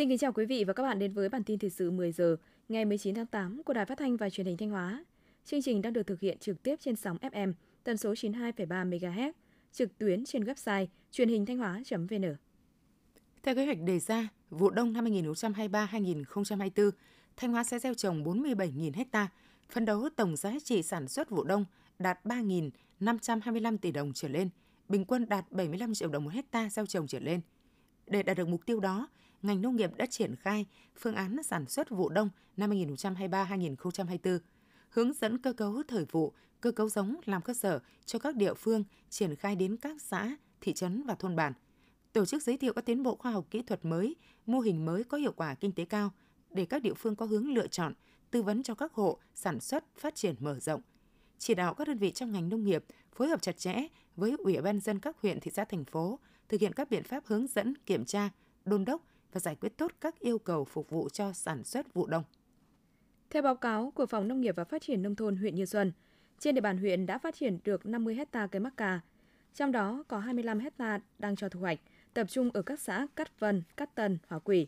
Xin kính chào quý vị và các bạn đến với bản tin thời sự 10 giờ ngày 19 tháng 8 của Đài Phát thanh và Truyền hình Thanh Hóa. Chương trình đang được thực hiện trực tiếp trên sóng FM tần số 92,3 MHz, trực tuyến trên website truyền hình thanh hóa.vn. Theo kế hoạch đề ra, vụ đông năm 2023-2024, Thanh Hóa sẽ gieo trồng 47.000 ha, phấn đấu tổng giá trị sản xuất vụ đông đạt 3.525 tỷ đồng trở lên, bình quân đạt 75 triệu đồng một hecta gieo trồng trở lên. Để đạt được mục tiêu đó, ngành nông nghiệp đã triển khai phương án sản xuất vụ đông năm 2023-2024, hướng dẫn cơ cấu thời vụ, cơ cấu giống làm cơ sở cho các địa phương triển khai đến các xã, thị trấn và thôn bản. Tổ chức giới thiệu các tiến bộ khoa học kỹ thuật mới, mô hình mới có hiệu quả kinh tế cao để các địa phương có hướng lựa chọn, tư vấn cho các hộ sản xuất phát triển mở rộng. Chỉ đạo các đơn vị trong ngành nông nghiệp phối hợp chặt chẽ với Ủy ban dân các huyện, thị xã, thành phố thực hiện các biện pháp hướng dẫn, kiểm tra, đôn đốc và giải quyết tốt các yêu cầu phục vụ cho sản xuất vụ đông. Theo báo cáo của Phòng Nông nghiệp và Phát triển Nông thôn huyện Như Xuân, trên địa bàn huyện đã phát triển được 50 hecta cây mắc ca, trong đó có 25 hecta đang cho thu hoạch, tập trung ở các xã Cát Vân, Cát Tân, Hòa Quỷ.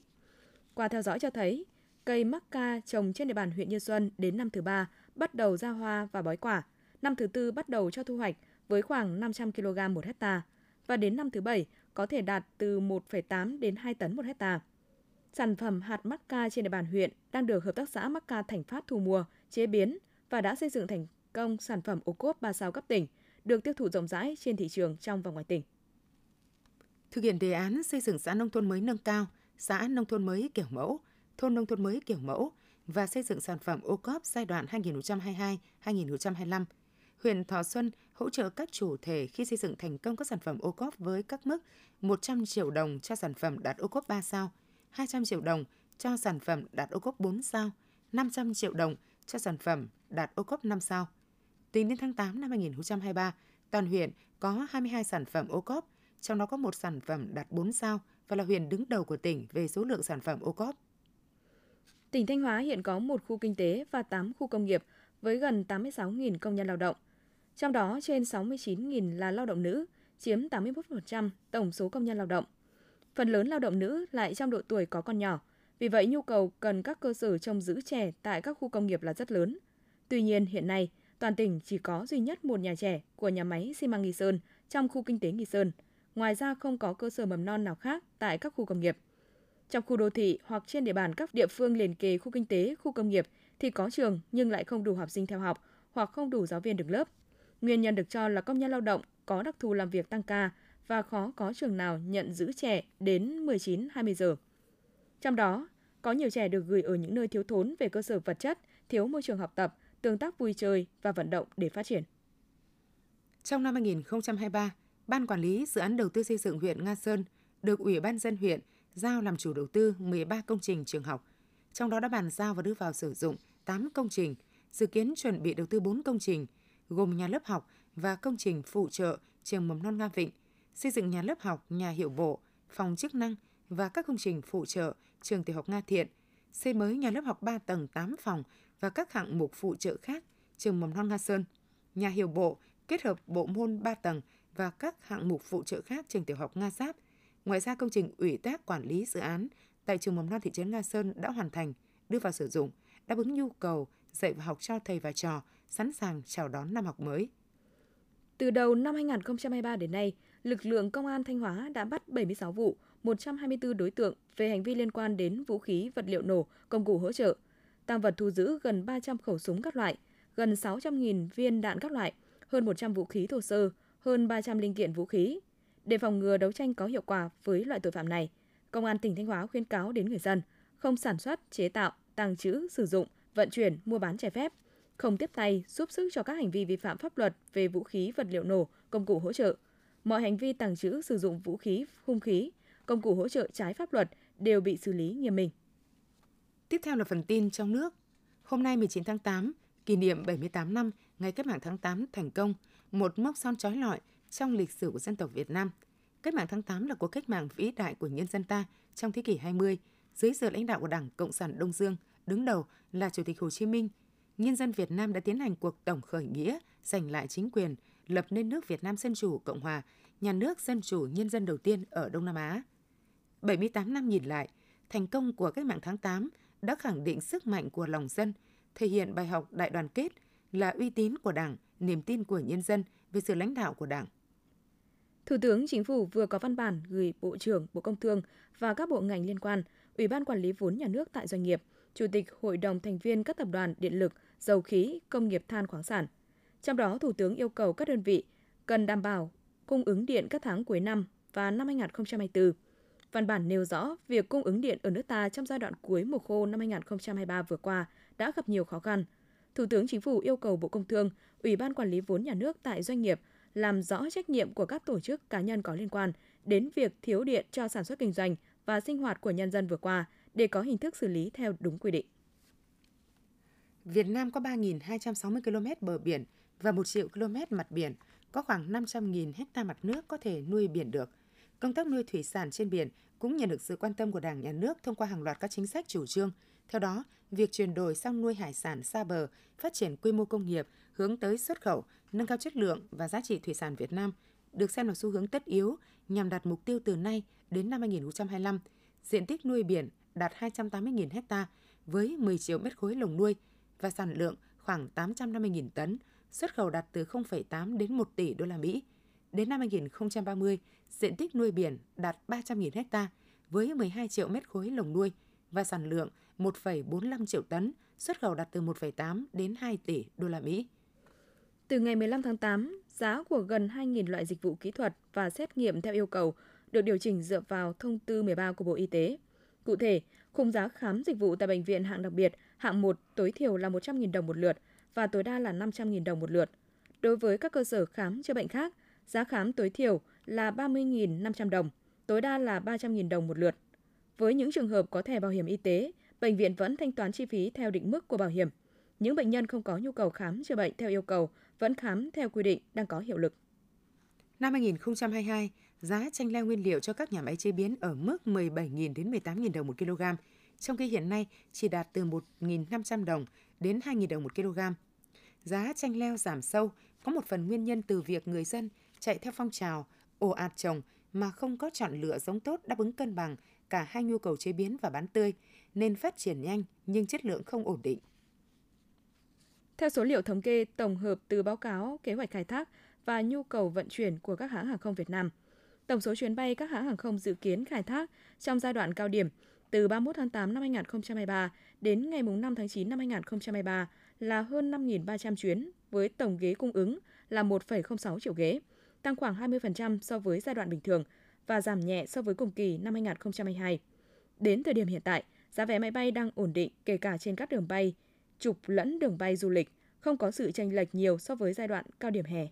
Qua theo dõi cho thấy, cây mắc ca trồng trên địa bàn huyện Như Xuân đến năm thứ ba bắt đầu ra hoa và bói quả, năm thứ tư bắt đầu cho thu hoạch với khoảng 500 kg một hecta và đến năm thứ bảy có thể đạt từ 1,8 đến 2 tấn một hecta. Sản phẩm hạt mắc ca trên địa bàn huyện đang được Hợp tác xã Mắc ca Thành Phát thu mua, chế biến và đã xây dựng thành công sản phẩm ô cốp 3 sao cấp tỉnh, được tiêu thụ rộng rãi trên thị trường trong và ngoài tỉnh. Thực hiện đề án xây dựng xã nông thôn mới nâng cao, xã nông thôn mới kiểu mẫu, thôn nông thôn mới kiểu mẫu và xây dựng sản phẩm ô cóp giai đoạn 2022-2025, huyện Thọ Xuân hỗ trợ các chủ thể khi xây dựng thành công các sản phẩm ô cóp với các mức 100 triệu đồng cho sản phẩm đạt ô cóp 3 sao, 200 triệu đồng cho sản phẩm đạt ô cốp 4 sao, 500 triệu đồng cho sản phẩm đạt ô cốp 5 sao. Tính đến tháng 8 năm 2023, toàn huyện có 22 sản phẩm ô cốp, trong đó có một sản phẩm đạt 4 sao và là huyện đứng đầu của tỉnh về số lượng sản phẩm ô cốp. Tỉnh Thanh Hóa hiện có một khu kinh tế và 8 khu công nghiệp với gần 86.000 công nhân lao động. Trong đó trên 69.000 là lao động nữ, chiếm 81% tổng số công nhân lao động. Phần lớn lao động nữ lại trong độ tuổi có con nhỏ, vì vậy nhu cầu cần các cơ sở trông giữ trẻ tại các khu công nghiệp là rất lớn. Tuy nhiên hiện nay, toàn tỉnh chỉ có duy nhất một nhà trẻ của nhà máy xi măng Nghi Sơn trong khu kinh tế Nghi Sơn. Ngoài ra không có cơ sở mầm non nào khác tại các khu công nghiệp. Trong khu đô thị hoặc trên địa bàn các địa phương liền kề khu kinh tế, khu công nghiệp thì có trường nhưng lại không đủ học sinh theo học hoặc không đủ giáo viên đứng lớp. Nguyên nhân được cho là công nhân lao động có đặc thù làm việc tăng ca và khó có trường nào nhận giữ trẻ đến 19-20 giờ. Trong đó, có nhiều trẻ được gửi ở những nơi thiếu thốn về cơ sở vật chất, thiếu môi trường học tập, tương tác vui chơi và vận động để phát triển. Trong năm 2023, Ban Quản lý Dự án Đầu tư xây dựng huyện Nga Sơn được Ủy ban dân huyện giao làm chủ đầu tư 13 công trình trường học, trong đó đã bàn giao và đưa vào sử dụng 8 công trình, dự kiến chuẩn bị đầu tư 4 công trình, gồm nhà lớp học và công trình phụ trợ trường mầm non Nga Vịnh, xây dựng nhà lớp học, nhà hiệu bộ, phòng chức năng và các công trình phụ trợ trường tiểu học Nga Thiện, xây mới nhà lớp học 3 tầng 8 phòng và các hạng mục phụ trợ khác trường mầm non Nga Sơn, nhà hiệu bộ kết hợp bộ môn 3 tầng và các hạng mục phụ trợ khác trường tiểu học Nga Giáp. Ngoài ra công trình ủy tác quản lý dự án tại trường mầm non thị trấn Nga Sơn đã hoàn thành, đưa vào sử dụng, đáp ứng nhu cầu dạy và học cho thầy và trò, sẵn sàng chào đón năm học mới. Từ đầu năm 2023 đến nay, lực lượng công an Thanh Hóa đã bắt 76 vụ, 124 đối tượng về hành vi liên quan đến vũ khí, vật liệu nổ, công cụ hỗ trợ. Tăng vật thu giữ gần 300 khẩu súng các loại, gần 600.000 viên đạn các loại, hơn 100 vũ khí thô sơ, hơn 300 linh kiện vũ khí. Để phòng ngừa đấu tranh có hiệu quả với loại tội phạm này, Công an tỉnh Thanh Hóa khuyên cáo đến người dân không sản xuất, chế tạo, tàng trữ, sử dụng, vận chuyển, mua bán trái phép, không tiếp tay giúp sức cho các hành vi vi phạm pháp luật về vũ khí, vật liệu nổ, công cụ hỗ trợ. Mọi hành vi tàng trữ sử dụng vũ khí, hung khí, công cụ hỗ trợ trái pháp luật đều bị xử lý nghiêm minh. Tiếp theo là phần tin trong nước. Hôm nay 19 tháng 8, kỷ niệm 78 năm ngày cách mạng tháng 8 thành công, một mốc son trói lọi trong lịch sử của dân tộc Việt Nam. Cách mạng tháng 8 là cuộc cách mạng vĩ đại của nhân dân ta trong thế kỷ 20, dưới sự lãnh đạo của Đảng Cộng sản Đông Dương, đứng đầu là Chủ tịch Hồ Chí Minh – nhân dân Việt Nam đã tiến hành cuộc tổng khởi nghĩa, giành lại chính quyền, lập nên nước Việt Nam Dân Chủ Cộng Hòa, nhà nước dân chủ nhân dân đầu tiên ở Đông Nam Á. 78 năm nhìn lại, thành công của cách mạng tháng 8 đã khẳng định sức mạnh của lòng dân, thể hiện bài học đại đoàn kết là uy tín của Đảng, niềm tin của nhân dân về sự lãnh đạo của Đảng. Thủ tướng Chính phủ vừa có văn bản gửi Bộ trưởng Bộ Công Thương và các bộ ngành liên quan, Ủy ban Quản lý vốn nhà nước tại doanh nghiệp, Chủ tịch Hội đồng thành viên các tập đoàn điện lực, dầu khí, công nghiệp than khoáng sản. Trong đó, Thủ tướng yêu cầu các đơn vị cần đảm bảo cung ứng điện các tháng cuối năm và năm 2024. Văn bản nêu rõ việc cung ứng điện ở nước ta trong giai đoạn cuối mùa khô năm 2023 vừa qua đã gặp nhiều khó khăn. Thủ tướng Chính phủ yêu cầu Bộ Công Thương, Ủy ban Quản lý vốn nhà nước tại doanh nghiệp làm rõ trách nhiệm của các tổ chức cá nhân có liên quan đến việc thiếu điện cho sản xuất kinh doanh và sinh hoạt của nhân dân vừa qua để có hình thức xử lý theo đúng quy định. Việt Nam có 3.260 km bờ biển và 1 triệu km mặt biển, có khoảng 500.000 hecta mặt nước có thể nuôi biển được. Công tác nuôi thủy sản trên biển cũng nhận được sự quan tâm của Đảng, Nhà nước thông qua hàng loạt các chính sách chủ trương. Theo đó, việc chuyển đổi sang nuôi hải sản xa bờ, phát triển quy mô công nghiệp, hướng tới xuất khẩu, nâng cao chất lượng và giá trị thủy sản Việt Nam được xem là xu hướng tất yếu nhằm đạt mục tiêu từ nay đến năm 2025, diện tích nuôi biển đạt 280.000 ha với 10 triệu mét khối lồng nuôi và sản lượng khoảng 850.000 tấn, xuất khẩu đạt từ 0,8 đến 1 tỷ đô la Mỹ. Đến năm 2030, diện tích nuôi biển đạt 300.000 ha với 12 triệu mét khối lồng nuôi và sản lượng 1,45 triệu tấn, xuất khẩu đạt từ 1,8 đến 2 tỷ đô la Mỹ. Từ ngày 15 tháng 8, giá của gần 2.000 loại dịch vụ kỹ thuật và xét nghiệm theo yêu cầu được điều chỉnh dựa vào thông tư 13 của Bộ Y tế. Cụ thể, khung giá khám dịch vụ tại bệnh viện hạng đặc biệt, hạng 1 tối thiểu là 100.000 đồng một lượt và tối đa là 500.000 đồng một lượt. Đối với các cơ sở khám chữa bệnh khác, giá khám tối thiểu là 30.500 đồng, tối đa là 300.000 đồng một lượt. Với những trường hợp có thẻ bảo hiểm y tế, bệnh viện vẫn thanh toán chi phí theo định mức của bảo hiểm. Những bệnh nhân không có nhu cầu khám chữa bệnh theo yêu cầu vẫn khám theo quy định đang có hiệu lực. Năm 2022, giá chanh leo nguyên liệu cho các nhà máy chế biến ở mức 17.000 đến 18.000 đồng một kg, trong khi hiện nay chỉ đạt từ 1.500 đồng đến 2.000 đồng một kg. Giá chanh leo giảm sâu có một phần nguyên nhân từ việc người dân chạy theo phong trào ồ ạt trồng mà không có chọn lựa giống tốt đáp ứng cân bằng cả hai nhu cầu chế biến và bán tươi, nên phát triển nhanh nhưng chất lượng không ổn định. Theo số liệu thống kê tổng hợp từ báo cáo kế hoạch khai thác và nhu cầu vận chuyển của các hãng hàng không Việt Nam, tổng số chuyến bay các hãng hàng không dự kiến khai thác trong giai đoạn cao điểm từ 31 tháng 8 năm 2023 đến ngày 5 tháng 9 năm 2023 là hơn 5.300 chuyến với tổng ghế cung ứng là 1,06 triệu ghế, tăng khoảng 20% so với giai đoạn bình thường và giảm nhẹ so với cùng kỳ năm 2022. Đến thời điểm hiện tại, giá vé máy bay đang ổn định kể cả trên các đường bay trục lẫn đường bay du lịch, không có sự chênh lệch nhiều so với giai đoạn cao điểm hè.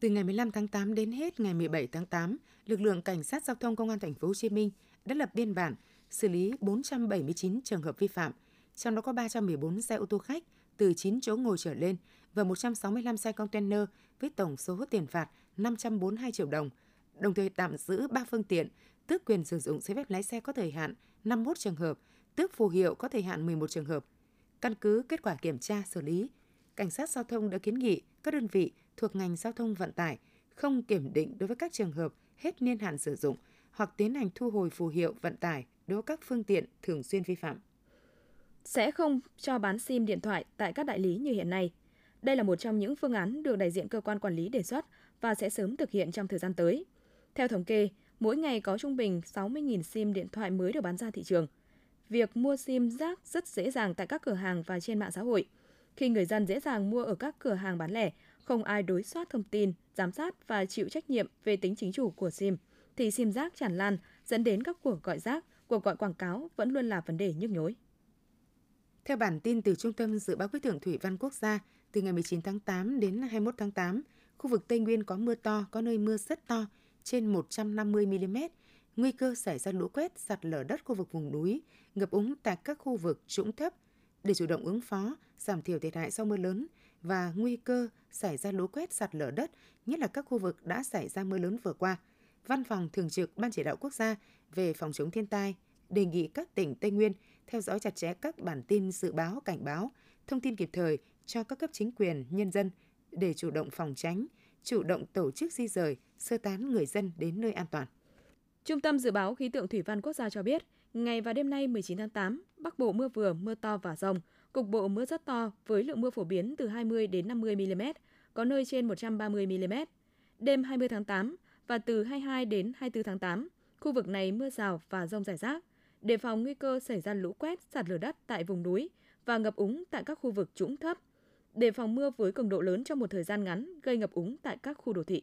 Từ ngày 15 tháng 8 đến hết ngày 17 tháng 8, lực lượng cảnh sát giao thông công an thành phố Hồ Chí Minh đã lập biên bản xử lý 479 trường hợp vi phạm, trong đó có 314 xe ô tô khách từ 9 chỗ ngồi trở lên và 165 xe container với tổng số tiền phạt 542 triệu đồng, đồng thời tạm giữ 3 phương tiện, tước quyền sử dụng giấy phép lái xe có thời hạn 51 trường hợp, tước phù hiệu có thời hạn 11 trường hợp. Căn cứ kết quả kiểm tra xử lý, cảnh sát giao thông đã kiến nghị các đơn vị thuộc ngành giao thông vận tải không kiểm định đối với các trường hợp hết niên hạn sử dụng hoặc tiến hành thu hồi phù hiệu vận tải đối với các phương tiện thường xuyên vi phạm. Sẽ không cho bán SIM điện thoại tại các đại lý như hiện nay. Đây là một trong những phương án được đại diện cơ quan quản lý đề xuất và sẽ sớm thực hiện trong thời gian tới. Theo thống kê, mỗi ngày có trung bình 60.000 SIM điện thoại mới được bán ra thị trường. Việc mua SIM rác rất dễ dàng tại các cửa hàng và trên mạng xã hội. Khi người dân dễ dàng mua ở các cửa hàng bán lẻ, không ai đối soát thông tin, giám sát và chịu trách nhiệm về tính chính chủ của SIM, thì SIM rác tràn lan dẫn đến các cuộc gọi rác, cuộc gọi quảng cáo vẫn luôn là vấn đề nhức nhối. Theo bản tin từ Trung tâm Dự báo Khí tượng Thủy văn Quốc gia, từ ngày 19 tháng 8 đến 21 tháng 8, khu vực Tây Nguyên có mưa to, có nơi mưa rất to, trên 150 mm, nguy cơ xảy ra lũ quét, sạt lở đất khu vực vùng núi, ngập úng tại các khu vực trũng thấp. Để chủ động ứng phó, giảm thiểu thiệt hại sau mưa lớn và nguy cơ xảy ra lũ quét, sạt lở đất, nhất là các khu vực đã xảy ra mưa lớn vừa qua, Văn phòng Thường trực Ban Chỉ đạo Quốc gia về phòng chống thiên tai đề nghị các tỉnh Tây Nguyên theo dõi chặt chẽ các bản tin dự báo, cảnh báo, thông tin kịp thời cho các cấp chính quyền, nhân dân để chủ động phòng tránh, chủ động tổ chức di rời, sơ tán người dân đến nơi an toàn. Trung tâm Dự báo Khí tượng Thủy văn Quốc gia cho biết, ngày và đêm nay 19 tháng 8, Bắc Bộ mưa vừa, mưa to và rông, cục bộ mưa rất to với lượng mưa phổ biến từ 20 đến 50 mm, có nơi trên 130 mm. Đêm 20 tháng 8 và từ 22 đến 24 tháng 8, khu vực này mưa rào và rông rải rác, đề phòng nguy cơ xảy ra lũ quét, sạt lở đất tại vùng núi và ngập úng tại các khu vực trũng thấp, đề phòng mưa với cường độ lớn trong một thời gian ngắn gây ngập úng tại các khu đô thị.